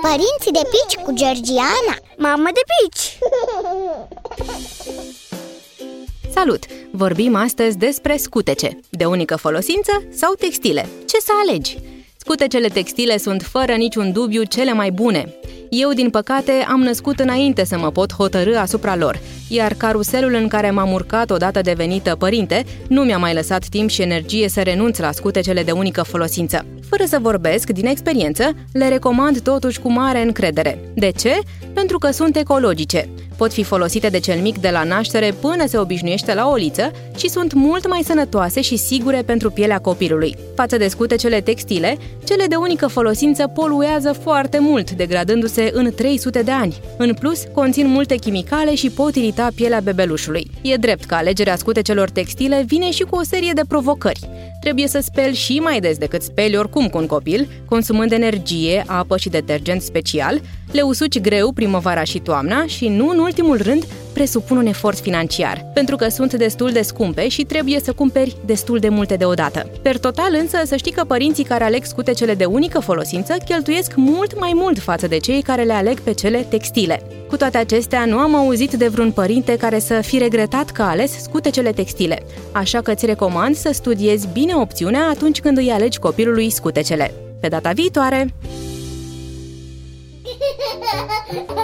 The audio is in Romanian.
Părinții de pici cu Georgiana Mamă de pici! Salut! Vorbim astăzi despre scutece, de unică folosință sau textile. Ce să alegi? Scutecele textile sunt fără niciun dubiu cele mai bune. Eu, din păcate, am născut înainte să mă pot hotărâ asupra lor, iar caruselul în care m-am urcat odată devenită părinte nu mi-a mai lăsat timp și energie să renunț la scutecele de unică folosință. Fără să vorbesc din experiență, le recomand totuși cu mare încredere. De ce? Pentru că sunt ecologice. Pot fi folosite de cel mic de la naștere până se obișnuiește la o liță și sunt mult mai sănătoase și sigure pentru pielea copilului. Față de scutecele textile, cele de unică folosință poluează foarte mult, degradându-se în 300 de ani. În plus, conțin multe chimicale și pot irita pielea bebelușului. E drept că alegerea scutecelor textile vine și cu o serie de provocări. Trebuie să speli și mai des decât speli oricum cu un copil, consumând energie, apă și detergent special, le usuci greu primăvara și toamna și, nu în ultimul rând, presupun un efort financiar, pentru că sunt destul de scumpe și trebuie să cumperi destul de multe deodată. Per total însă, să știi că părinții care aleg scutecele de unică folosință cheltuiesc mult mai mult față de cei care le aleg pe cele textile. Cu toate acestea, nu am auzit de vreun părinte care să fi regretat că a ales scutecele textile, așa că îți recomand să studiezi bine opțiunea atunci când îi alegi copilului scutecele. Pe data viitoare!